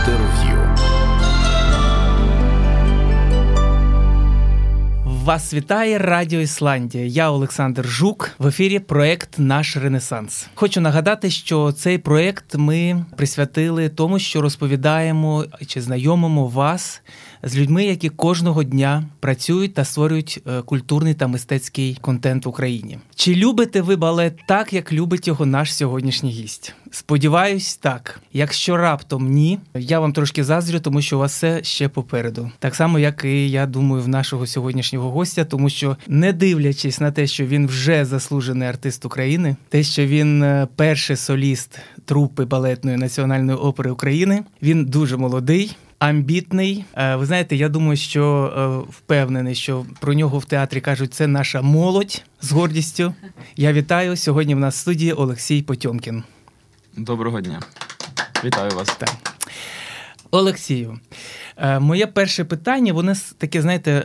Інтерв'ю. Вас вітає Радіо Ісландія. Я Олександр Жук. В ефірі проект Наш Ренесанс. Хочу нагадати, що цей проект ми присвятили тому, що розповідаємо чи знайомимо вас з людьми, які кожного дня працюють та створюють е, культурний та мистецький контент в Україні. Чи любите ви балет так, як любить його наш сьогоднішній гість? Сподіваюсь, так. Якщо раптом ні, я вам трошки заздрю, тому що у вас все ще попереду. Так само, як і я думаю, в нашого сьогоднішнього гостя, тому що не дивлячись на те, що він вже заслужений артист України, те, що він е, перший соліст трупи балетної національної опери України, він дуже молодий. Амбітний, Е, ви знаєте, я думаю, що е, впевнений, що про нього в театрі кажуть, це наша молодь з гордістю. Я вітаю сьогодні. В нас в студії Олексій Потьомкін. Доброго дня. Вітаю вас. Так. Олексію, е, моє перше питання, воно таке, знаєте,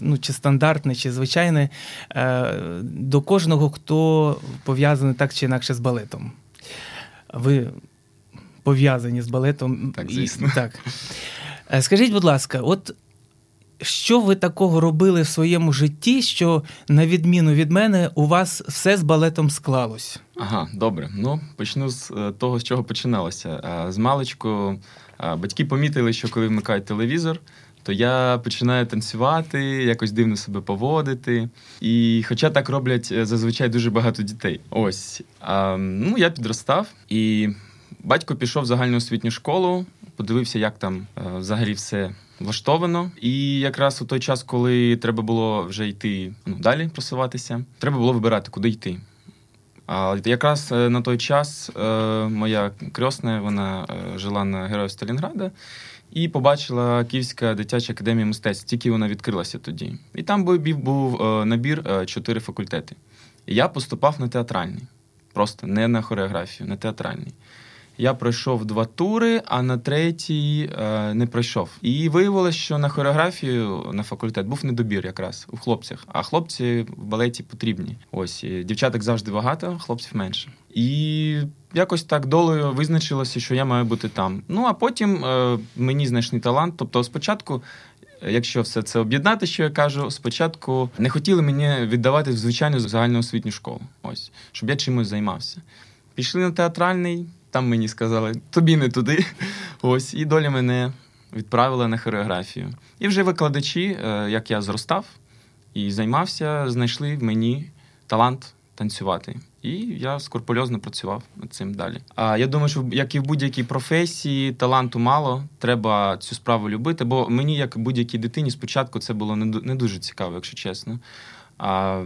ну, чи стандартне, чи звичайне, до кожного, хто пов'язаний так чи інакше з балетом. Ви пов'язані з балетом. Так, І- так. Е, Скажіть, будь ласка, от що ви такого робили в своєму житті, що, на відміну від мене, у вас все з балетом склалось? Ага, добре. Ну, почну з е, того, з чого починалося. Е, З маличку батьки помітили, що коли вмикають телевізор, то я починаю танцювати, якось дивно себе поводити. І хоча так роблять зазвичай дуже багато дітей. Ось. А, ну, я підростав, і батько пішов в загальноосвітню школу, подивився, як там е, взагалі все влаштовано. І якраз у той час, коли треба було вже йти ну, далі просуватися, треба було вибирати, куди йти. А якраз е, на той час е, моя крьосна, вона жила на Героїв Сталінграда і побачила Київська дитяча академія мистецтв, тільки вона відкрилася тоді. І там був, набір чотири факультети. І я поступав на театральний, просто не на хореографію, на театральний. Я пройшов два тури, а на третій е, не пройшов. І виявилось, що на хореографію на факультет був недобір якраз у хлопцях. А хлопці в балеті потрібні. Ось дівчаток завжди багато, хлопців менше. І якось так долею визначилося, що я маю бути там. Ну а потім е, мені знайшли талант. Тобто, спочатку. Якщо все це об'єднати, що я кажу, спочатку не хотіли мені віддавати в звичайну загальноосвітню школу, ось щоб я чимось займався. Пішли на театральний, там мені сказали, тобі не туди. Ось, і доля мене відправила на хореографію. І вже викладачі, е, як я зростав і займався, знайшли в мені талант танцювати. І я скрупульозно працював над цим далі. А я думаю, що як і в будь-якій професії, таланту мало, треба цю справу любити. Бо мені, як будь-якій дитині, спочатку це було не дуже цікаво, якщо чесно. А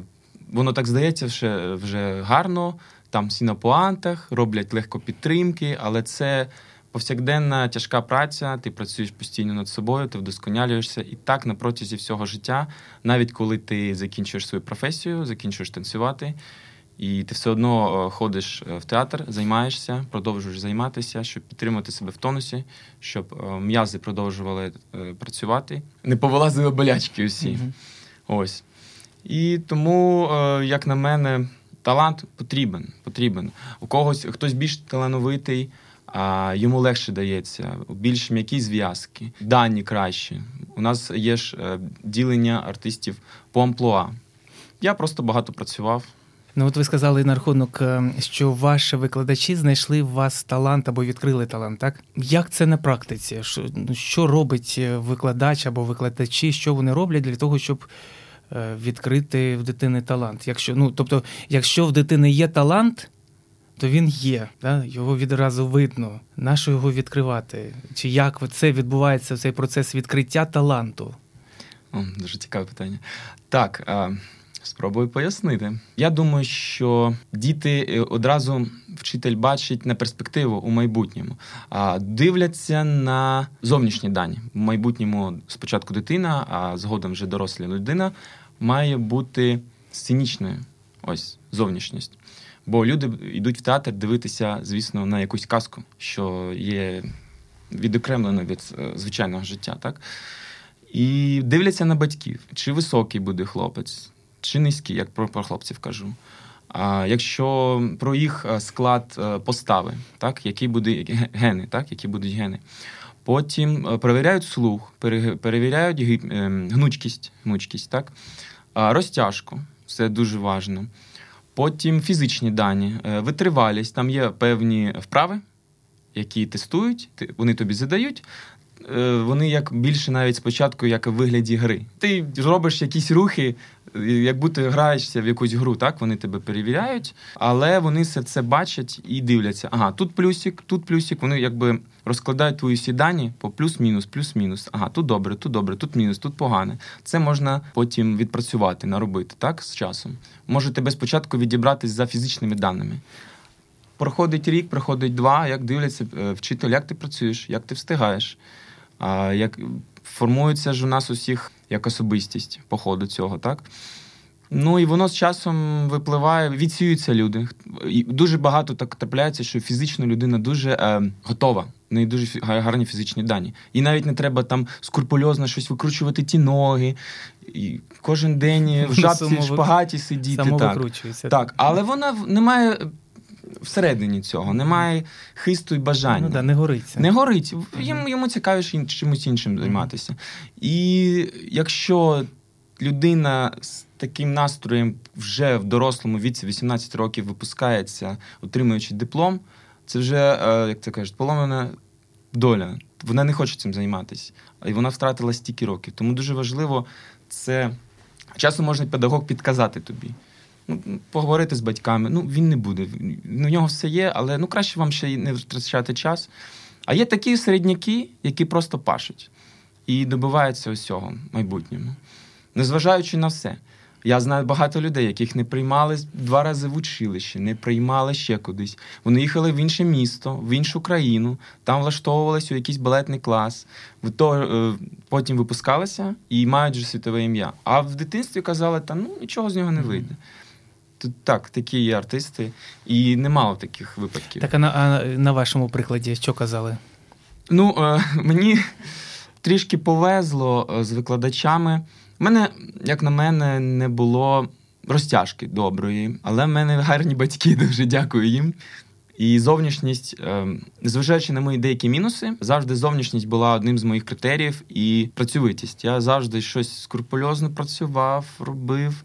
воно так здається, вже, вже гарно, там всі на пуантах, роблять легко підтримки, але це повсякденна тяжка праця, ти працюєш постійно над собою, ти вдосконалюєшся. І так на протязі всього життя, навіть коли ти закінчуєш свою професію, закінчуєш танцювати, і ти все одно е, ходиш е, в театр, займаєшся, продовжуєш займатися, щоб підтримати себе в тонусі, щоб е, м'язи продовжували працювати. Не повилазили болячки усі. Мгм. Ось. І тому, як на мене, талант потрібен. потрібен. У когось хтось більш талановитий, а йому легше дається, більш м'які зв'язки, дані кращі. У нас є ж е, ділення артистів по амплуа. Я просто багато працював. Ну, от ви сказали на рахунок, е, що ваші викладачі знайшли в вас талант або відкрили талант, так? Як це на практиці? Що, ну, що робить е, викладач або викладачі, що вони роблять для того, щоб відкрити в дитини талант? Якщо, ну, тобто, якщо в дитини є талант, то він є, да? його відразу видно. Нащо його відкривати? Чи як це відбувається цей процес відкриття таланту? О, дуже цікаве питання. Так, е, спробую пояснити. Я думаю, що діти е, одразу вчитель бачить на перспективу у майбутньому, а дивляться на зовнішні дані. В майбутньому спочатку дитина, а згодом вже доросла людина має бути сценічною. Ось зовнішність. Бо люди йдуть в театр дивитися, звісно, на якусь казку, що є відокремлено від е, звичайного життя, так? І дивляться на батьків, чи високий буде хлопець, чи низький, як про, про хлопців кажу. А якщо про їх е, склад е, постави, так, які будуть гени, так, які будуть гени. Потім е, перевіряють слух, перевіряють гнучкість, гнучкість так? розтяжку, це дуже важливо. Потім фізичні дані, витривалість, там є певні вправи, які тестують, вони тобі задають. Вони як більше навіть спочатку, як в вигляді гри. Ти робиш якісь рухи, як будто граєшся в якусь гру, так вони тебе перевіряють, але вони все це бачать і дивляться. Ага, тут плюсик, тут плюсик. Вони якби розкладають твої всі дані по плюс-мінус, плюс-мінус. Ага, тут добре, тут добре, тут мінус, тут погане. Це можна потім відпрацювати, наробити так з часом. Може тебе спочатку відібратись за фізичними даними. Проходить рік, проходить два. Як дивляться е, вчитель, як ти працюєш, як ти встигаєш, як формується ж у нас усіх як особистість по ходу цього, так? Ну і воно з часом випливає, відсіюються люди. І Дуже багато так трапляється, що фізично людина дуже е, готова, неї дуже гарні фізичні дані. І навіть не треба там скрупульозно щось викручувати ті ноги, і кожен день в жабці, в шпагаті сидіти. Так. так, але вона не має всередині цього, немає хисту і бажання. Ну, да, Не гориться. Не горить. Йому, йому цікавіше чимось іншим займатися. І якщо людина з таким настроєм вже в дорослому віці 18 років випускається, отримуючи диплом, це вже, е, як це кажуть, поломана доля. Вона не хоче цим займатися. І вона втратила стільки років. Тому дуже важливо це. Часом можна педагог підказати тобі ну, поговорити з батьками. Ну, він не буде. У нього все є, але ну краще вам ще не втрачати час. А є такі середняки, які просто пашуть і добиваються усього в майбутньому, незважаючи на все. Я знаю багато людей, яких не приймали два рази в училище, не приймали ще кудись. Вони їхали в інше місто, в іншу країну, там влаштовувалися у якийсь балетний клас, то, е, потім випускалися і мають вже світове ім'я. А в дитинстві казали, та ну нічого з нього не вийде так, такі є артисти, і немало таких випадків. Так, а на, а на вашому прикладі що казали? Ну, е, мені трішки повезло е, з викладачами. У мене, як на мене, не було розтяжки доброї, але в мене гарні батьки, дуже дякую їм. І зовнішність, незважаючи на мої деякі мінуси, завжди зовнішність була одним з моїх критеріїв і працьовитість. Я завжди щось скрупульозно працював, робив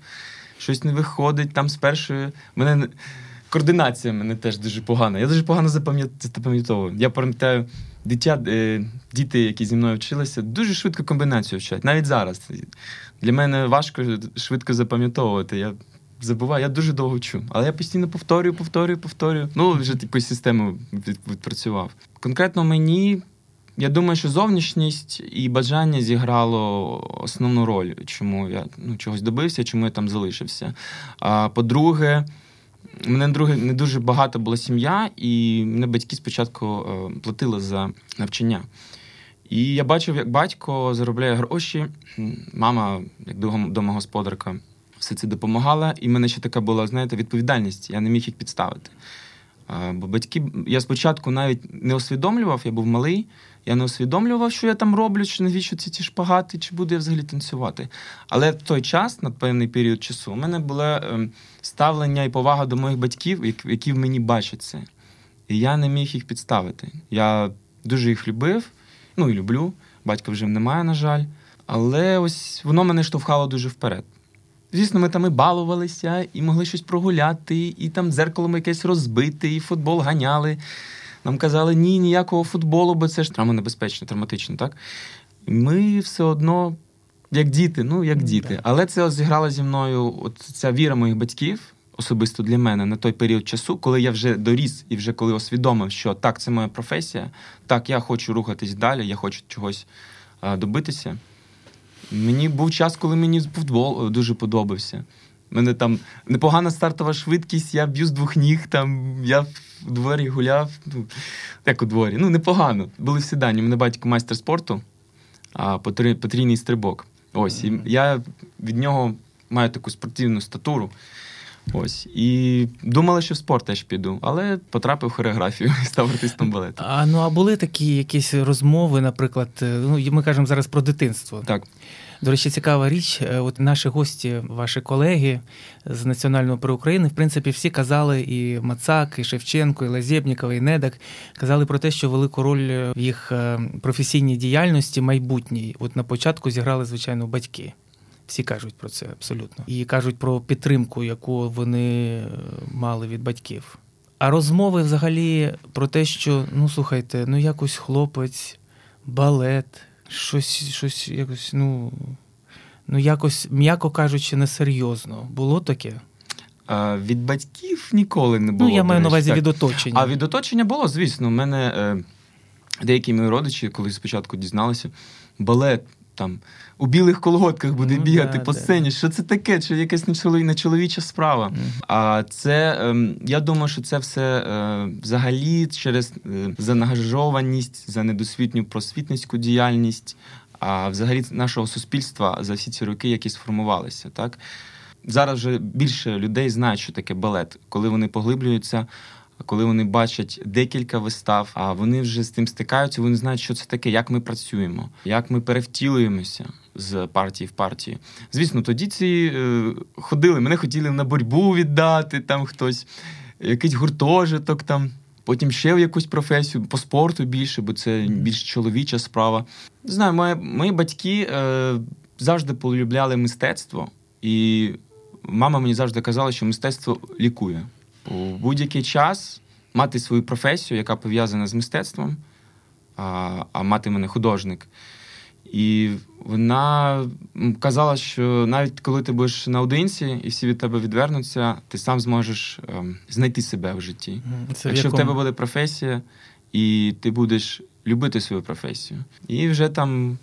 щось не виходить. Там спершу мене координація мене теж дуже погана. Я дуже погано запам'ятовую. Я пам'ятаю, дитя, е, діти, які зі мною вчилися, дуже швидко комбінацію вчать. Навіть зараз. Для мене важко швидко запам'ятовувати. Я забуваю, я дуже довго вчу. Але я постійно повторюю, повторюю, повторюю. Ну, вже таку систему відпрацював. Конкретно мені я думаю, що зовнішність і бажання зіграло основну роль, чому я ну, чогось добився, чому я там залишився. А по-друге, мене друге не дуже багато була сім'я, і мене батьки спочатку е, платили за навчання. І я бачив, як батько заробляє гроші, мама, як домогосподарка, все це допомагала. І в мене ще така була, знаєте, відповідальність. Я не міг їх підставити. Бо батьки, я спочатку навіть не усвідомлював, я був малий. Я не усвідомлював, що я там роблю, чи навіщо ці ті шпагати, чи буду я взагалі танцювати. Але в той час, на певний період часу, у мене було ем, ставлення і повага до моїх батьків, які в мені бачать це. І я не міг їх підставити. Я дуже їх любив, ну і люблю. Батька вже немає, на жаль. Але ось воно мене штовхало дуже вперед. Звісно, ми там і балувалися, і могли щось прогуляти, і там дзеркалом якесь розбити, і футбол ганяли. Нам казали, ні, ніякого футболу, бо це ж травмонебезпечно, травматично, так? Ми все одно, як діти, ну як діти. Але це зіграла зі мною от ця віра моїх батьків, особисто для мене, на той період часу, коли я вже доріс і вже коли усвідомив, що так, це моя професія, так, я хочу рухатись далі, я хочу чогось а, добитися. Мені був час, коли мені футбол е, дуже подобався. Мене там непогана стартова швидкість, я б'ю з двох ніг, там я в дворі гуляв. Ну, як у дворі. Ну, непогано. Були всі дані. У мене батько майстер спорту, а потрійний стрибок. Ось. І я від нього маю таку спортивну статуру. Ось. І думали, що в спорт теж піду, але потрапив в хореографію і став артистом балету. А ну а були такі якісь розмови, наприклад, е, ну ми кажемо зараз про дитинство. Так. До речі, цікава річ. Е, от наші гості, ваші колеги з Національного при України, в принципі, всі казали і Мацак, і Шевченко, і Лазєбнікова, і Недак казали про те, що велику роль в їх е, професійній діяльності майбутній. От на початку зіграли, звичайно, батьки. Всі кажуть про це абсолютно. І кажуть про підтримку, яку вони е, мали від батьків. А розмови взагалі про те, що ну слухайте, ну якось хлопець, балет, щось, щось якось, ну ну якось, м'яко кажучи, несерйозно. Було таке? А, Від батьків ніколи не було. Ну, я маю на увазі від оточення. А від оточення було, звісно. У мене е, деякі мої родичі, коли спочатку дізналися, балет там у білих колготках буде ну, бігати да, по сцені. Да. Що це таке? Чи якась нечоловіча справа? Mm. А це ем, я думаю, що це все е, взагалі через е, занагажованість, за недосвітню просвітницьку діяльність, а взагалі нашого суспільства за всі ці роки, які сформувалися, так. Зараз вже більше людей знають, що таке балет, коли вони поглиблюються коли вони бачать декілька вистав, а вони вже з тим стикаються, вони знають, що це таке, як ми працюємо, як ми перевтілуємося з партії в партію. Звісно, тоді ці е, ходили, мене хотіли на боротьбу віддати, там хтось, якийсь гуртожиток там. Потім ще в якусь професію по спорту більше, бо це більш чоловіча справа. Не знаю, мої, мої батьки е, завжди полюбляли мистецтво, і мама мені завжди казала, що мистецтво лікує у будь-який час мати свою професію, яка пов'язана з мистецтвом, а а мати мене художник. І вона казала, що навіть коли ти будеш наодинці і всі від тебе відвернуться, ти сам зможеш ем, знайти себе в житті. Це Якщо в, в тебе буде професія, і ти будеш любити свою професію. І вже там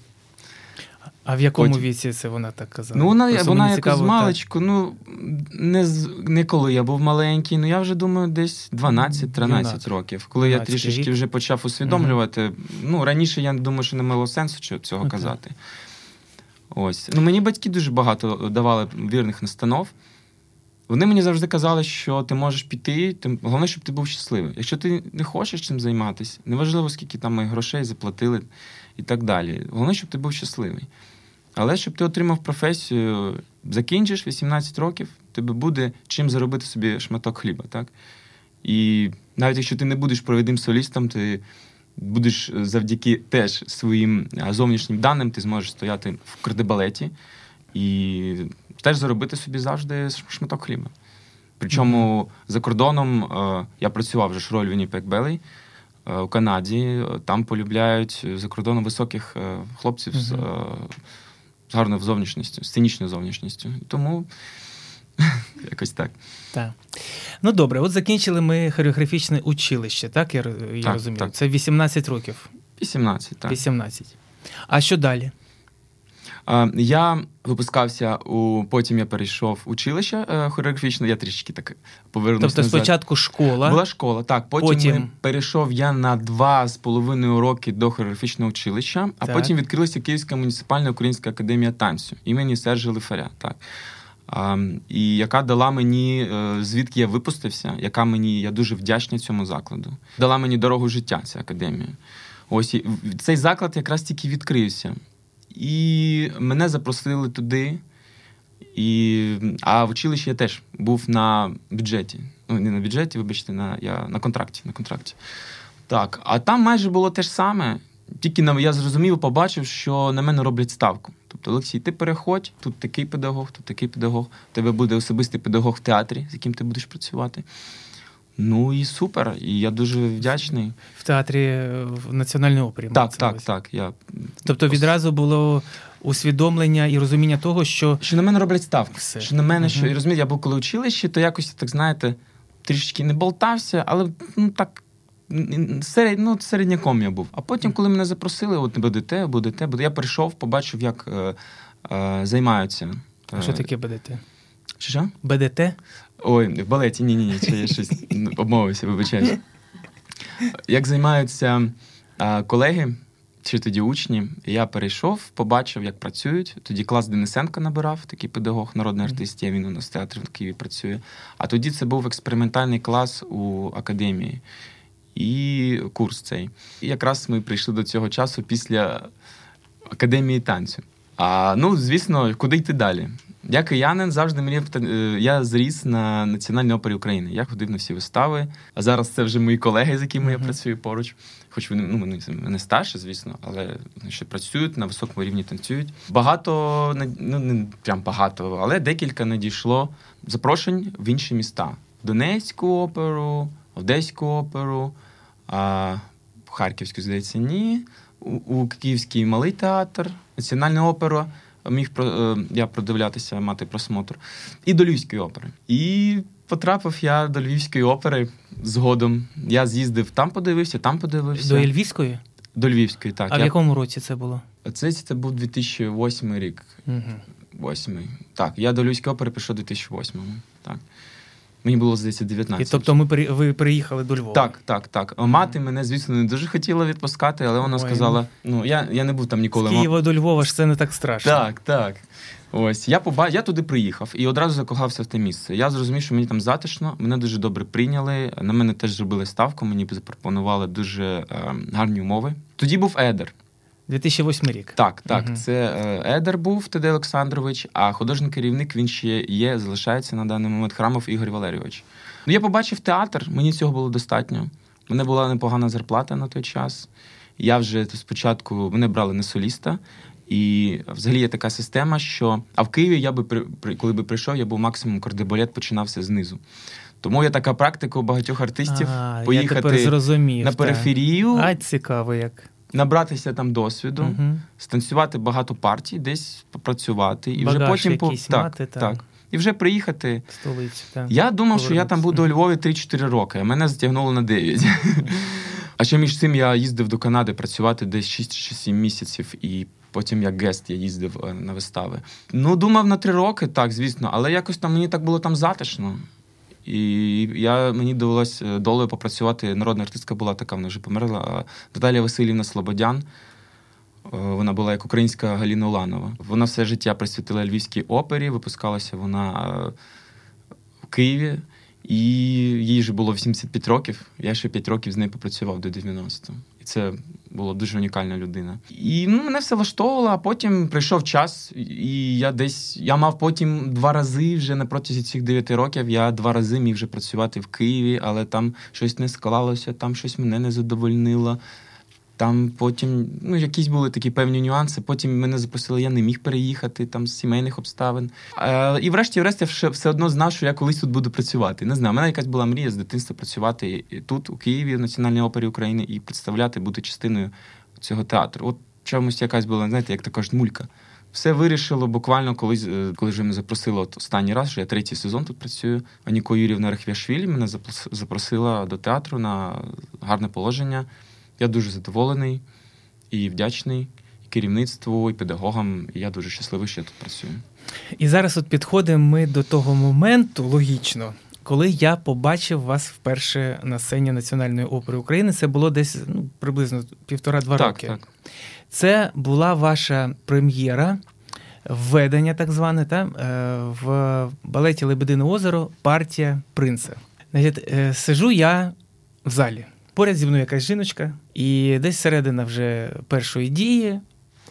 а в якому Потім. віці це вона так казала? Ну, вона вона якось маличку, ну не не коли я був маленький, ну я вже думаю, десь 12-13 років. Коли я трішечки рік. вже почав усвідомлювати. Угу. Ну, раніше я думаю, що не мало сенсу цього okay. казати. Ось. Ну, Мені батьки дуже багато давали вірних настанов. Вони мені завжди казали, що ти можеш піти, ти, головне, щоб ти був щасливий. Якщо ти не хочеш цим займатися, неважливо, скільки там грошей заплатили і так далі. Головне, щоб ти був щасливий. Але щоб ти отримав професію, закінчиш 18 років, тебе буде чим заробити собі шматок хліба. так? І навіть якщо ти не будеш провідним солістом, ти будеш завдяки теж своїм зовнішнім даним, ти зможеш стояти в кардебалеті і теж заробити собі завжди шматок хліба. Причому mm-hmm. за кордоном я працював вже роль Вінніпек Белей у Канаді. Там полюбляють за кордоном високих хлопців mm-hmm. З з гарною зовнішністю, сценічною зовнішністю. Тому якось так. Так. Ну добре, от закінчили ми хореографічне училище, так? Я я так, розумію. Так. Це 18 років. 18, так. 18. А що далі? Я випускався у потім я перейшов в училище е, хореографічне, я трішки так повернувся. Тобто назад. спочатку школа. Була школа, так. Потім, потім... перейшов я на два з половиною роки до хореографічного училища, а так. потім відкрилася Київська муніципальна українська академія танцю імені Сержа Лифаря. Так. А, І яка дала мені, е, звідки я випустився, яка мені, я дуже вдячний цьому закладу. Дала мені дорогу життя, ця академія. Ось і цей заклад якраз тільки відкрився. І мене запросили туди. І, А в училищі я теж був на бюджеті. Ну, не на бюджеті, вибачте, на я на контракті. на контракті. Так, А там майже було те ж саме. Тільки на, я зрозумів, побачив, що на мене роблять ставку. Тобто, Олексій, ти переходь, тут такий педагог, тут такий педагог, у тебе буде особистий педагог в театрі, з яким ти будеш працювати. Ну і супер. І я дуже вдячний. В театрі в Національній опері. Так, так, так. Я... Тобто відразу було усвідомлення і розуміння того, що. Що на мене роблять ставки. Все. Що на мене, що розумієте, я був коли училищі, то якось, так знаєте, трішки не болтався, але ну так. Серед, ну, середняком я був. А потім, коли мене запросили, от будете, будете, буде. Я прийшов, побачив, як е, е, займаються. А що таке БДТ? Що? що? БДТ? Ой, в балеті ні, ні, ні, це я щось обмовився, вибачаюсь. Як займаються а, колеги, чи тоді учні, я перейшов, побачив, як працюють. Тоді клас Денисенка набирав, такий педагог, народний артист, я він у нас театрі в Києві працює. А тоді це був експериментальний клас у академії і курс цей. І якраз ми прийшли до цього часу після академії танцю. А ну, звісно, куди йти далі? Я киянин завжди мріяв, е, я зріс на Національній опері України. Я ходив на всі вистави. А зараз це вже мої колеги, з якими я працюю поруч. Хоч вони ну, вони не старші, звісно, але ще працюють на високому рівні танцюють. Багато ну не прям багато, але декілька надійшло запрошень в інші міста: Донецьку оперу, Одеську оперу, а Харківську, здається, ні. У, у Київський малий театр, Національна опера міг е, я продивлятися, мати просмотр, і до Львівської опери. І потрапив я до Львівської опери згодом. Я з'їздив там, подивився, там подивився. До Львівської? До Львівської, так. А я... в якому році це було? Це це був 2008 рік. Угу. Восьмий. Так, я до Львівської опери пішов у 2008-му. Так. Мені було здається 19. І Тобто, ми ви приїхали до Львова? Так, так, так. Мати мене, звісно, не дуже хотіла відпускати, але вона Ой, сказала: ну я я не був там ніколи. З Києва до Львова ж це не так страшно. Так, так. Ось я поба... я туди приїхав і одразу закохався в те місце. Я зрозумів, що мені там затишно, мене дуже добре прийняли. На мене теж зробили ставку, мені запропонували дуже е, гарні умови. Тоді був Едер. 2008 рік. Так, так. Угу. Це е, Едер був Тедей Олександрович, а художній керівник він ще є, залишається на даний момент храмов Ігор Валерійович. Ну, я побачив театр, мені цього було достатньо. У мене була непогана зарплата на той час. Я вже спочатку мене брали на соліста, і взагалі є така система, що а в Києві я би коли би прийшов, я був максимум кардебалет починався знизу. Тому є така практика у багатьох артистів а, поїхати я зрозумів, на периферію. А цікаво як набратися там досвіду, угу. станцювати багато партій, десь попрацювати і Багаж вже потім по так, мати, так. І вже приїхати. Столицю, так. Я думав, що я там буду у Львові 3-4 роки, а мене затягнуло на 9. А ще між цим я їздив до Канади працювати десь 6 чи 7 місяців, і потім як гест я їздив е, на вистави. Ну, думав на 3 роки, так, звісно, але якось там мені так було там затишно. І я мені довелось е, долею попрацювати. Народна артистка була така, вона вже померла. Наталія Васильівна Слободян. Е, вона була як українська Галіна Уланова. Вона все життя присвятила Львівській опері, випускалася вона в Києві, і їй вже було 85 років. Я ще 5 років з нею попрацював до 90 це була дуже унікальна людина. І ну, мене все влаштовувало, а потім прийшов час, і я десь я мав потім два рази вже на протязі цих дев'яти років. Я два рази міг вже працювати в Києві, але там щось не склалося, там щось мене не задовольнило. Там потім ну, якісь були такі певні нюанси. Потім мене запросили, я не міг переїхати там з сімейних обставин. Е, І врешті-врешті все, все одно знав, що я колись тут буду працювати. Не знаю, у мене якась була мрія з дитинства працювати тут, у Києві, в Національній опері України, і представляти, бути частиною цього театру. От чомусь якась була, знаєте, як така ж мулька. Все вирішило буквально, коли е, коли вже мене запросили от останній раз, що я третій сезон тут працюю. Аніко Юрівна Рахвяшвілі мене запросила до театру на гарне положення. Я дуже задоволений і вдячний і керівництву, і педагогам. І я дуже щасливий, що я тут працюю. І зараз от підходимо ми до того моменту логічно. Коли я побачив вас вперше на сцені Національної опери України, це було десь ну, приблизно півтора-два роки. Так. Це була ваша прем'єра, введення, так зване, та, е, в балеті Лебедине озеро партія принца. Значить, е, Сижу я в залі. Поряд зі мною якась жіночка, і десь середина вже першої дії,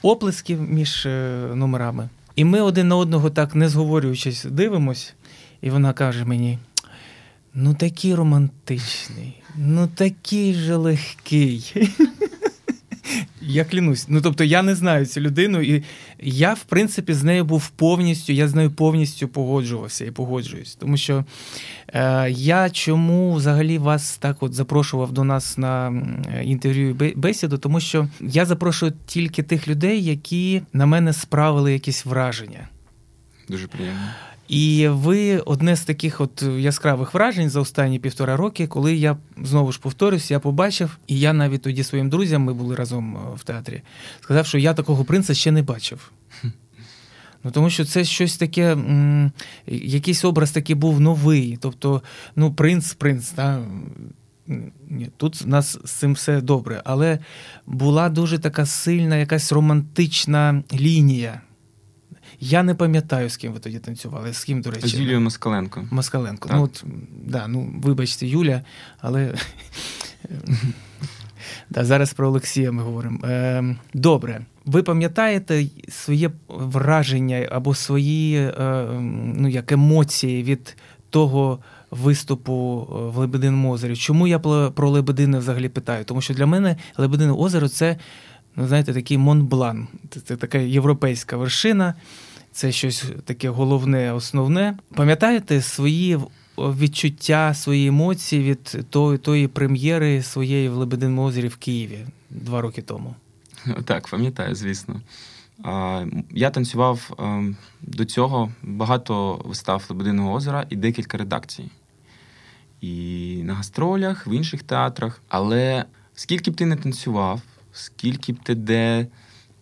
оплесків між е, номерами. І ми один на одного так не зговорюючись, дивимось, і вона каже мені: ну такий романтичний, ну такий же легкий. Я клянусь. Ну тобто я не знаю цю людину, і я, в принципі, з нею був повністю, я з нею повністю погоджувався і погоджуюсь. Тому що е, я чому взагалі вас так от запрошував до нас на інтерв'ю і бесіду, тому що я запрошую тільки тих людей, які на мене справили якісь враження. Дуже приємно. І ви одне з таких от яскравих вражень за останні півтора роки, коли я знову ж повторюсь, я побачив, і я навіть тоді своїм друзям, ми були разом е, в театрі, сказав, що я такого принца ще не бачив. Ну, Тому що це щось таке, м- якийсь образ такий був новий. Тобто, ну, принц, принц, та, ні, тут у нас з цим все добре. Але була дуже така сильна, якась романтична лінія. Я не пам'ятаю, з ким ви тоді танцювали. З ким, до речі, з Юлією Москаленко. Москаленко. Так. Ну, от, да, ну, вибачте, Юля, але Да, Зараз про Олексія ми говоримо. Е, Добре. Ви пам'ятаєте своє враження або свої е, ну, як емоції від того виступу е, в Лебединому озері? Чому я про Лебедине взагалі питаю? Тому що для мене Лебедине озеро це, ну, знаєте, такий Монблан. Це така європейська вершина, це щось таке головне, основне. Пам'ятаєте свої відчуття, свої емоції від тої, тої прем'єри своєї в Лебединому озері в Києві два роки тому? Так, пам'ятаю, звісно. Я танцював до цього багато вистав Лебединого озера і декілька редакцій. І на гастролях, в інших театрах. Але скільки б ти не танцював, скільки б ти де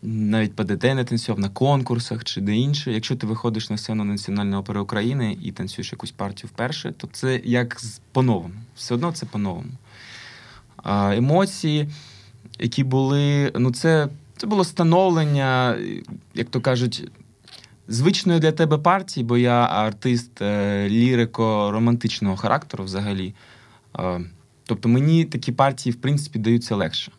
навіть ПДТ не танцював на конкурсах чи де інше. Якщо ти виходиш на сцену Національної опери України і танцюєш якусь партію вперше, то це як по-новому. Все одно це по-новому. Емоції, які були, ну це, це було становлення, як то кажуть. Звичної для тебе партії, бо я артист е, лірико-романтичного характеру взагалі. Тобто мені такі партії, в принципі, даються легше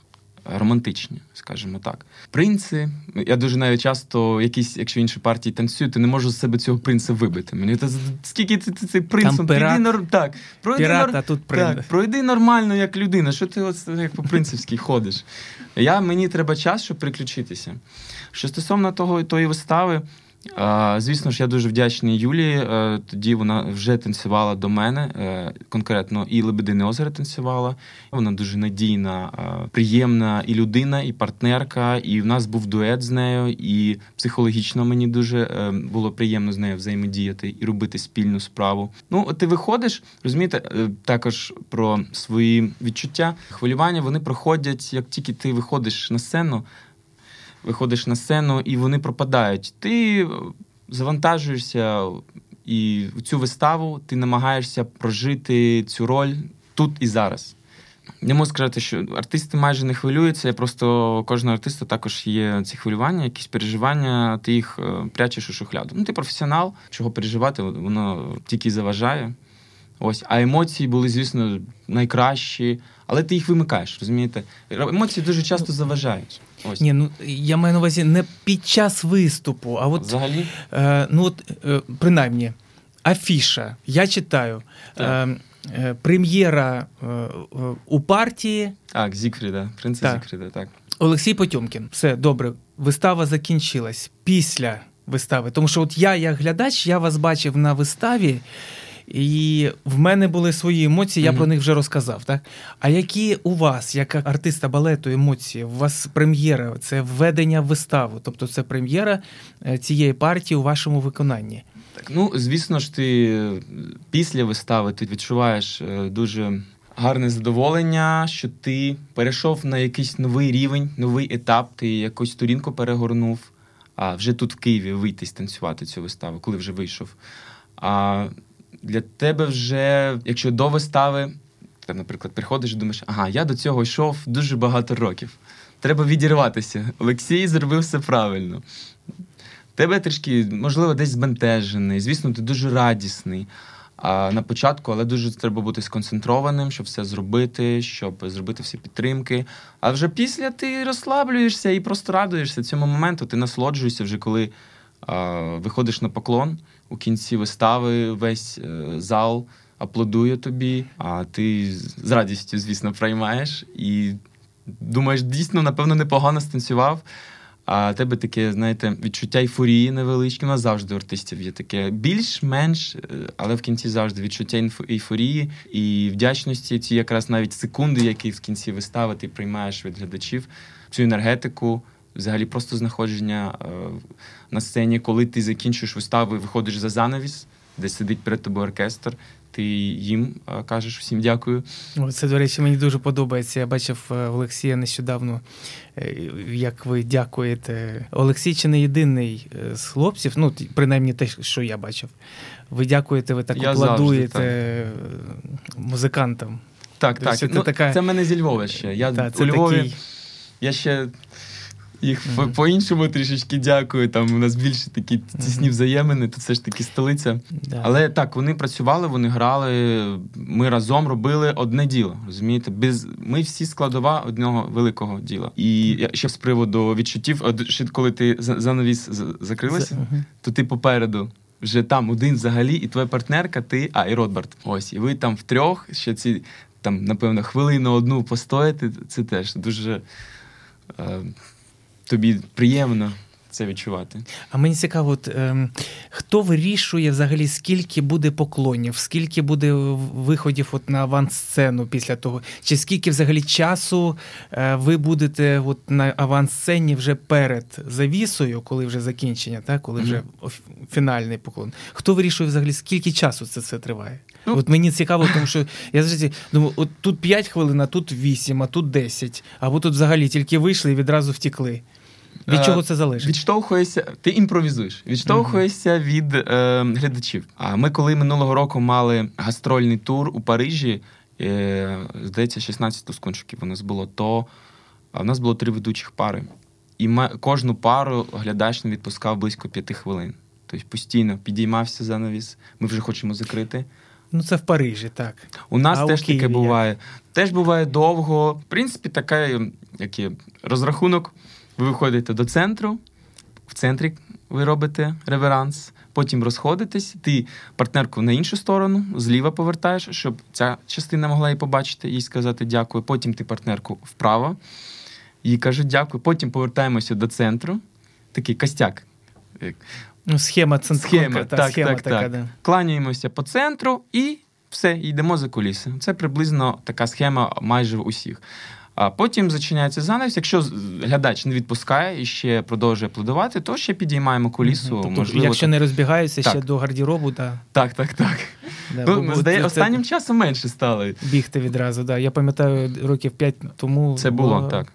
романтичні, скажімо так. Принци. Я дуже навіть часто, якісь, якщо інші партії танцюють, то не можу з себе цього принца вибити. Мені та скільки ти цей принцом? пірат, нор... так, пройди пірат, нор... а тут так, пройди нормально, як людина. Що ти от як по принципськи ходиш? Я Мені треба час, щоб приключитися. Що стосовно того тої вистави. Звісно ж, я дуже вдячний Юлії. Е, тоді вона вже танцювала до мене, е, конкретно і Лебедине озеро танцювала. Вона дуже надійна, е, приємна і людина, і партнерка. І в нас був дует з нею. І психологічно мені дуже було приємно з нею взаємодіяти і робити спільну справу. Ну, ти виходиш, розумієте, також про свої відчуття. Хвилювання вони проходять, як тільки ти виходиш на сцену виходиш на сцену, і вони пропадають. Ти завантажуєшся і в цю виставу ти намагаєшся прожити цю роль тут і зараз. Не можу сказати, що артисти майже не хвилюються. Просто кожного артиста також є ці хвилювання, якісь переживання, ти їх е, прячеш у шухляду. Ну, ти професіонал, чого переживати, воно тільки заважає. Ось, а емоції були, звісно, найкращі, але ти їх вимикаєш, розумієте? Емоції дуже часто заважають. Ось. Ні, ну я маю на увазі не під час виступу, а от взагалі. Е, ну от е, принаймні, афіша. Я читаю. Е, е, Прем'єра е, у партії. Так, Зікфріда, принцеса так. Зікфріда, так. Олексій Потьомкін. Все добре. Вистава закінчилась після вистави. Тому що, от я, як глядач, я вас бачив на виставі. І в мене були свої емоції, я mm-hmm. про них вже розказав. Так? А які у вас, як артиста балету, емоції? У вас прем'єра, це введення в виставу, тобто це прем'єра е, цієї партії у вашому виконанні? Так, ну звісно ж, ти після вистави ти відчуваєш е, дуже гарне задоволення, що ти перейшов на якийсь новий рівень, новий етап, ти якусь сторінку перегорнув. А вже тут в Києві вийти станцювати цю виставу, коли вже вийшов. А для тебе вже, якщо до вистави, ти, наприклад, приходиш і думаєш, ага, я до цього йшов дуже багато років. Треба відірватися. Олексій зробив все правильно. Тебе трішки, можливо, десь збентежений. Звісно, ти дуже радісний а, на початку, але дуже треба бути сконцентрованим, щоб все зробити, щоб зробити всі підтримки. А вже після ти розслаблюєшся і просто радуєшся цьому моменту. Ти насолоджуєшся вже коли а, виходиш на поклон у кінці вистави весь е, зал аплодує тобі, а ти з радістю, звісно, приймаєш і думаєш, дійсно, напевно, непогано станцював. А тебе таке, знаєте, відчуття ейфорії невеличке. У нас завжди у артистів є таке більш-менш, е, але в кінці завжди відчуття ейфорії і вдячності. Ці якраз навіть секунди, які в кінці вистави ти приймаєш від глядачів, цю енергетику взагалі просто знаходження е, на сцені, коли ти закінчуєш виставу і виходиш за занавіс, де сидить перед тобою оркестр. Ти їм е, кажеш всім дякую. Це, до речі, мені дуже подобається. Я бачив е, Олексія нещодавно, як ви дякуєте. Олексій чи не єдиний з хлопців, ну принаймні те, що я бачив. Ви дякуєте, ви так я аплодуєте музикантам. Так, так. Це, ну, така... це мене зі Львова ще. Я та, у Львові. Такий... Я ще їх mm-hmm. по-іншому трішечки дякую. Там у нас більше такі тісні взаємини, то це ж таки столиця. Yeah. Але так, вони працювали, вони грали. Ми разом робили одне діло. Розумієте, без ми всі складова одного великого діла. І ще з приводу відчуттів, коли ти занавіс закрилася, то ти попереду. Вже там один взагалі, і твоя партнерка, ти, а і Ротбард. Ось, і ви там втрьох, ще ці там, напевно, хвилину одну постояти, це теж дуже е, тобі приємно це відчувати. А мені цікаво, от, е, хто вирішує взагалі, скільки буде поклонів, скільки буде виходів от на авансцену після того, чи скільки взагалі часу е, ви будете от на авансцені вже перед завісою, коли вже закінчення, так? коли вже mm-hmm. фінальний поклон? Хто вирішує взагалі, скільки часу це це триває? Ну, От мені цікаво, тому що я завжди думаю, от тут 5 хвилин, а тут 8, а тут 10, або тут взагалі тільки вийшли і відразу втікли. Від чого це залежить? Відштовхуєшся, ти імпровізуєш, відштовхуєшся uh-huh. від е, глядачів. А ми, коли минулого року мали гастрольний тур у Парижі, е, здається, 16 тускунчиків у нас було, то у нас було три ведучих пари. І ми, кожну пару глядач не відпускав близько п'яти хвилин. Тобто постійно підіймався занавіс, ми вже хочемо закрити. Ну, це в Парижі, так. У нас а теж у таке буває. Теж буває довго. В принципі, такий як є, розрахунок. Ви виходите до центру, в центрі ви робите реверанс, потім розходитесь, ти партнерку на іншу сторону, зліва повертаєш, щоб ця частина могла її побачити і сказати дякую. Потім ти партнерку вправо, їй кажуть дякую. Потім повертаємося до центру. Такий костяк. Ну, Схема Схема, та, так, схема так, така, так. Да. Кланяємося по центру і все, йдемо за куліси. Це приблизно така схема майже в усіх. А потім зачиняється занавіс. Якщо глядач не відпускає і ще продовжує аплодувати, то ще підіймаємо кулісу. Тобто, можливо, Якщо так... не розбігаються так. ще до гардеробу, да. так, так, так. Да, ну, бо, здає, це... Останнім часом менше стало. Бігти відразу, да. Я пам'ятаю, років п'ять тому це було бо... так.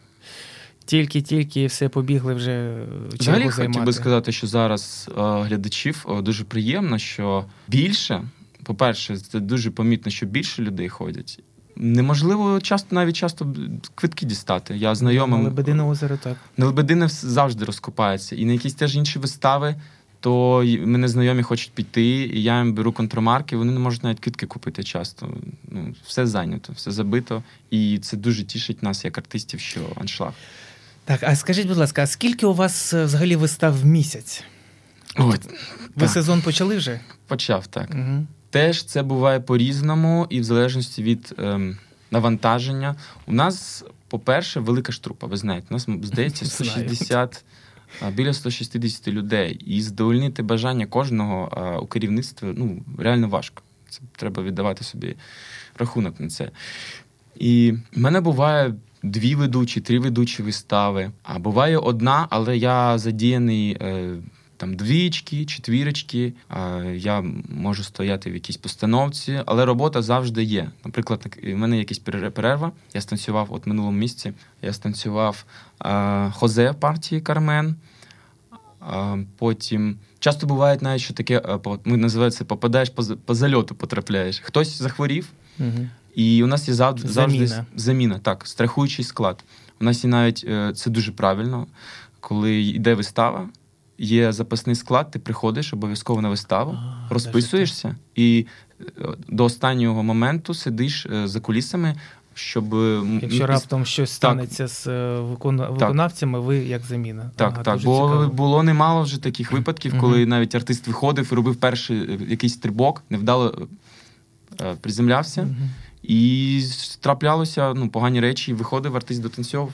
Тільки-тільки все побігли вже Взагалі хотів би сказати, що зараз е, глядачів е, дуже приємно, що більше, по-перше, це дуже помітно, що більше людей ходять. Неможливо часто навіть часто квитки дістати. Я знайомим... На Лебедине озеро, так. На Лебедине завжди розкопається. І на якісь теж інші вистави, то мене знайомі хочуть піти, і я їм беру контрамарки, вони не можуть навіть квитки купити часто. Ну, Все зайнято, все забито. І це дуже тішить нас, як артистів, що аншлаг. Так, а скажіть, будь ласка, а скільки у вас е, взагалі вистав в місяць? От, Ви так. сезон почали вже? Почав, так. Угу. Теж це буває по-різному, і в залежності від ем, навантаження. У нас, по-перше, велика штрупа. Ви знаєте, у нас здається 160, біля 160 людей. І задовольнити бажання кожного а, у керівництві ну, реально важко. Це треба віддавати собі рахунок на це. І в мене буває дві ведучі, три ведучі вистави. А буває одна, але я задіяний. Е, там двічки, четвірочки. Я можу стояти в якійсь постановці, але робота завжди є. Наприклад, в мене якась перерва. Я станцював от минулому місці. Я станцював хозе партії Кармен. Потім часто буває навіть, що таке ми називається попадаєш по, по зальоту, потрапляєш. Хтось захворів, угу. і у нас є завжди заміна. заміна, так, страхуючий склад. У нас є навіть е, це дуже правильно, коли йде вистава є запасний склад, ти приходиш обов'язково на виставу, а, розписуєшся і е, до останнього моменту сидиш е, за кулісами. Щоб якщо раптом щось станеться з е, виконавцями, ви як заміна. Так, ага, так. Бо цікаво. було немало вже таких випадків, коли навіть артист виходив і робив перший якийсь стрибок, невдало приземлявся, і траплялося ну, погані речі, і виходив артист дотанцьовував.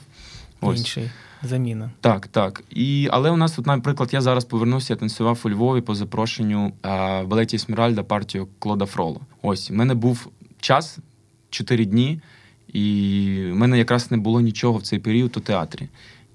Ось. Інший. Заміна. Так, так. І, Але у нас, от, наприклад, я зараз повернувся, я танцював у Львові по запрошенню а, Балеті Сміральда партію Клода Фроло. Ось, у мене був час, чотири дні, і в мене якраз не було нічого в цей період у театрі.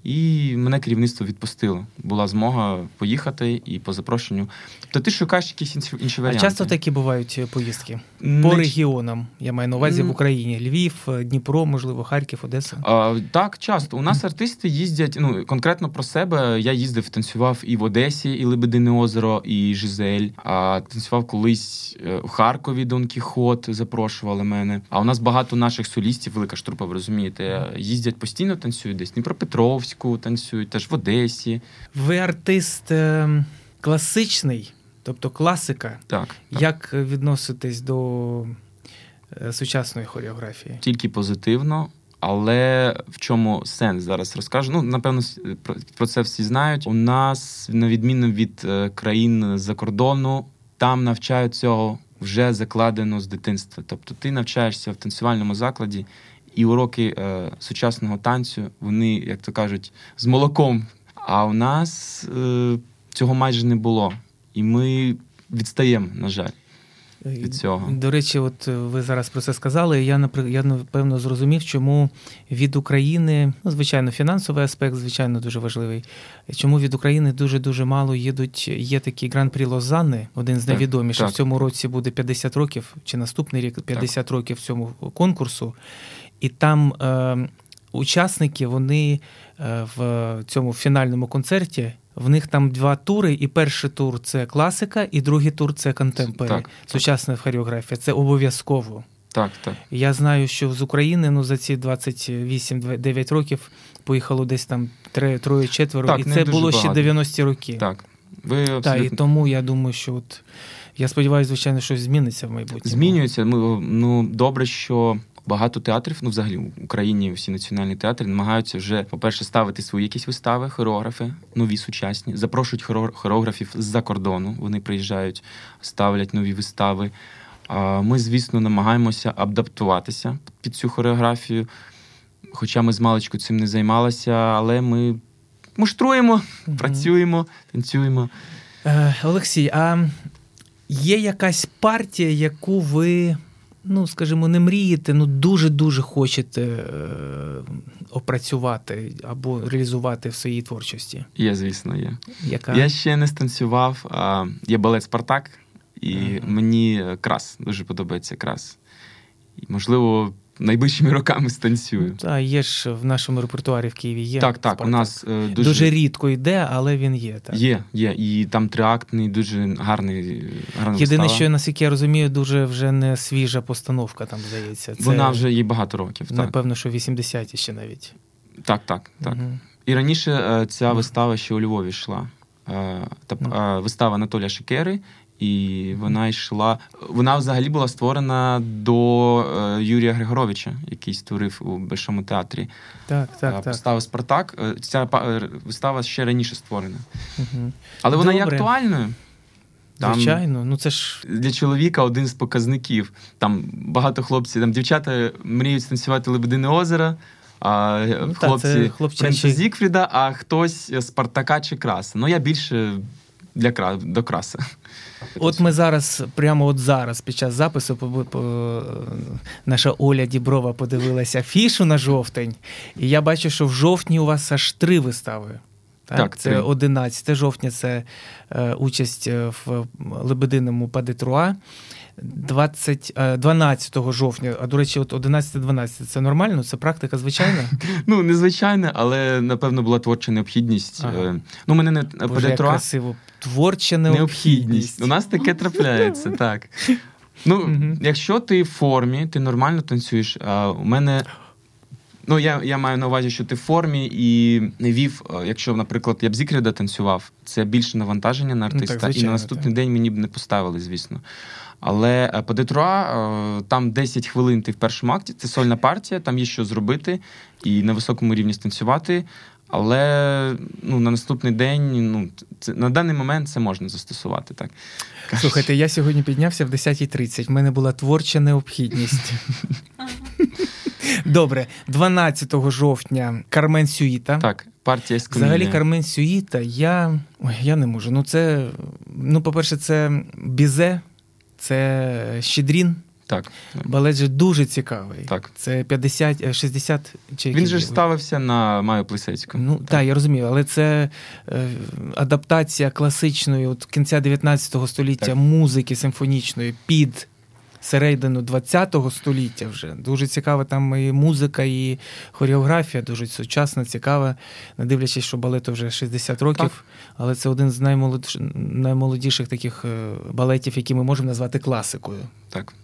І мене керівництво відпустило. Була змога поїхати і по запрошенню. То ти шукаєш якісь інші, інші варіанти. А часто такі бувають е, поїздки Не... по регіонам. Я маю на увазі в Україні: Львів, е, Дніпро, можливо, Харків, Одеса. А, Так, часто. У нас артисти їздять. Ну конкретно про себе. Я їздив, танцював і в Одесі, і Лебедине озеро, і Жизель. А танцював колись у е, Харкові Дон Кіхот, запрошували мене. А у нас багато наших солістів, велика штрупа, ви розумієте, їздять постійно, танцюють десь Дніпропетровськ. Львівську танцюють, теж в Одесі. Ви артист е, класичний, тобто класика. Так. так. Як відноситесь до е, сучасної хореографії? Тільки позитивно. Але в чому сенс зараз розкажу? Ну, напевно, про це всі знають. У нас, на відміну від е, країн за кордону, там навчають цього вже закладено з дитинства. Тобто ти навчаєшся в танцювальному закладі, і уроки е, сучасного танцю, вони, як то кажуть, з молоком. А у нас е, цього майже не було. І ми відстаємо, на жаль від цього. До речі, от е, ви зараз про це сказали. Я я напевно зрозумів, чому від України, ну звичайно, фінансовий аспект, звичайно, дуже важливий. Чому від України дуже дуже мало їдуть? Є такий гран-прі Лозанни, один з найвідоміших. В цьому році буде 50 років, чи наступний рік 50 так. років цьому конкурсу, і там е, учасники вони е, в цьому фінальному концерті. В них там два тури, і перший тур це класика, і другий тур це контемпорі, сучасна хореографія. Це обов'язково. Так, так. Я знаю, що з України ну за ці 28-9 років поїхало десь там троє-четверо, і це було багато. ще 90-ті роки. Так. Ви абсолютно... Так, і тому я думаю, що от я сподіваюся, звичайно, щось зміниться в майбутньому. Змінюється. Ми ну добре, що Багато театрів, ну взагалі в Україні всі національні театри намагаються вже, по-перше, ставити свої якісь вистави, хореографи, нові сучасні, запрошують хореографів з-за кордону. Вони приїжджають, ставлять нові вистави. Ми, звісно, намагаємося адаптуватися під цю хореографію. Хоча ми з маличку цим не займалися, але ми муштруємо, mm-hmm. працюємо, танцюємо. Е, Олексій, а є якась партія, яку ви ну, скажімо, не мрієте, ну дуже-дуже хочете е, опрацювати або реалізувати в своїй творчості? Є, звісно, є. Яка? Я ще не станцював. А, Є балет Спартак, і ага. мені крас дуже подобається крас. І, можливо, найближчими роками станцюю. Ну, так, є ж в нашому репертуарі в Києві є. Так, так. Спартак. У нас е, дуже дуже рідко йде, але він є. так. Є, є. І там триактний, дуже гарний. гарна Єдине, що наскільки я розумію, дуже вже не свіжа постановка там здається. Це, Вона вже є багато років. так. Напевно, що 80-ті ще навіть. Так, так, так. Угу. І раніше е, ця вистава ще у Львові йшла. Е, та вистава Анатолія Шикери і вона йшла. Вона взагалі була створена до е, Юрія Григоровича, який створив у Большому театрі. Так, так, Поставив так. Спартак. Е, ця е, вистава ще раніше створена. Угу. Але вона Добре. є актуальною. Там Звичайно, ну це ж для чоловіка один з показників. Там багато хлопців, там дівчата мріють станцювати Лебедине озеро, а ну, хлопці та, принца Зікфріда, а хтось Спартака чи Краса. Ну я більше для до краси. От ми зараз, прямо от зараз, під час запису, по, по, наша Оля Діброва подивилася фішу на жовтень, і я бачу, що в жовтні у вас аж три вистави. Так, так Це 11 жовтня, це е, участь е, в Лебединому Падетруа. 20, 12 е, жовтня, а до речі, от 11-12 це нормально? Це практика звичайна? Ну, незвичайна, але напевно була творча необхідність. Ага. Е, ну, мене не Боже, як красиво. Творча необхідність. У нас таке трапляється, так. Ну, якщо ти в формі, ти нормально танцюєш. А у мене. Ну, я я маю на увазі, що ти в формі і не вів, якщо, наприклад, я б зікріда танцював, це більше навантаження на артиста, ну, так, звичайно, і на наступний так. день мені б не поставили, звісно. Але е, по Детруа е, там 10 хвилин ти в першому акті, це сольна партія, там є що зробити і на високому рівні станцювати. Але ну, на наступний день, ну, це, на даний момент це можна застосувати. так. Слухайте, я сьогодні піднявся в 10.30. В мене була творча необхідність. Добре, 12 жовтня Кармен Сюїта. Так, партія з Взагалі Кармен Сюїта, я Ой, я не можу. Ну, це, ну, по-перше, це бізе це Щедрін. Так. Балет же дуже цікавий. Так. Це 50, 60 е, чи Він же ж ставився на Маю Плисецьку. Ну так, так, я розумію, але це е, адаптація класичної от кінця 19 століття так. музики симфонічної під середину 20-го століття вже. Дуже цікава там і музика, і хореографія, дуже сучасна, цікава. Не дивлячись, що балету вже 60 років, так. але це один з наймолодіших таких е, балетів, які ми можемо назвати класикою. Так.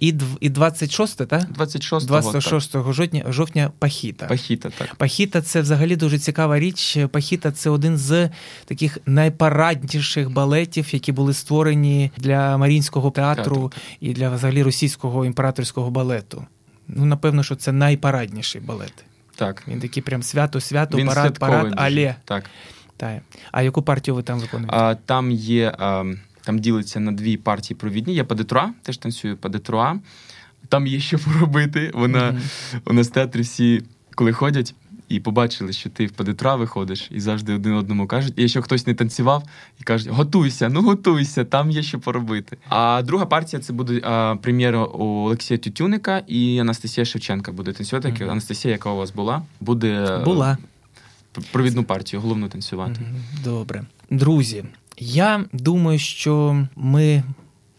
І і 26, так? 26 26 так. жовтня жовтня Пахіта. Пахіта, так. Пахіта це взагалі дуже цікава річ. Пахіта це один з таких найпарадніших балетів, які були створені для Марінського театру так, і для взагалі російського імператорського балету. Ну, напевно, що це найпарадніший балет. Так. Він такий прям свято-свято, парад, парад, але. Так. так. А яку партію ви там виконуєте? А, Там є. А... Там ділиться на дві партії провідні. Я падетруа, теж танцюю падетруа. Там є що поробити. Вона mm-hmm. у нас в театрі всі, коли ходять і побачили, що ти в падетруа виходиш, і завжди один одному кажуть, і якщо хтось не танцював, і кажуть, готуйся, ну готуйся, там є що поробити. А друга партія це буде а, прем'єра у Олексія Тютюника і Анастасія Шевченка буде танцювати. Mm-hmm. Анастасія, яка у вас була, буде була. провідну партію, головну танцювати. Mm-hmm. Добре. Друзі. Я думаю, що ми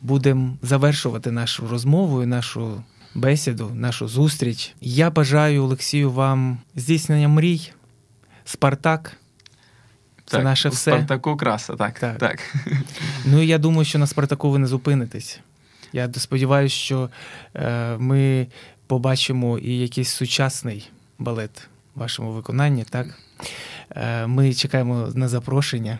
будемо завершувати нашу розмову, нашу бесіду, нашу зустріч. Я бажаю Олексію вам здійснення мрій, Спартак. Це так, наше все. Спартаку краса, так. так. так. Ну і я думаю, що на Спартаку ви не зупинитесь. Я сподіваюся, що е, ми побачимо і якийсь сучасний балет в вашому виконанні. Так? Е, Ми чекаємо на запрошення.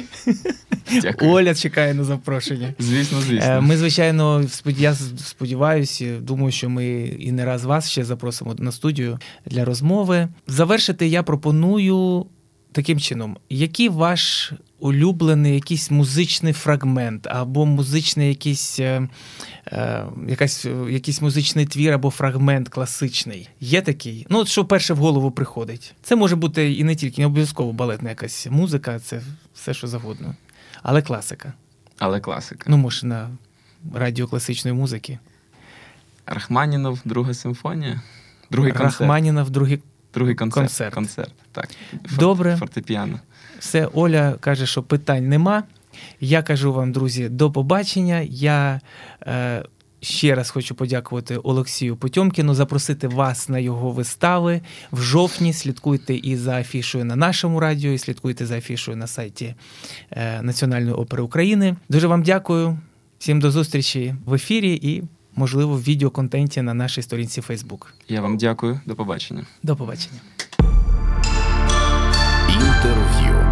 Дякую. Оля чекає на запрошення. Звісно, звісно. Е, ми, звичайно, я сподіваюся, думаю, що ми і не раз вас ще запросимо на студію для розмови. Завершити я пропоную таким чином: який ваш улюблений якийсь музичний фрагмент, або музичний якийсь е, е, якась, якийсь музичний твір або фрагмент класичний. Є такий? Ну, от що перше в голову приходить. Це може бути і не тільки, не обов'язково балетна якась музика, це все, що завгодно. Але класика. Але класика. Ну, може, на радіо класичної музики. Рахманінов, друга симфонія. Другий концерт. Рахманінов, другий Другий концерт. концерт. концерт. Так. Добре. Фортепіано. Все, Оля каже, що питань нема. Я кажу вам, друзі, до побачення. Я е, ще раз хочу подякувати Олексію Потьомкіну, запросити вас на його вистави в жовтні. Слідкуйте і за афішою на нашому радіо, і слідкуйте за афішою на сайті е, Національної опери України. Дуже вам дякую. Всім до зустрічі в ефірі і, можливо, в відеоконтенті на нашій сторінці Facebook. Я вам дякую. До побачення. До побачення. Інтерв'ю.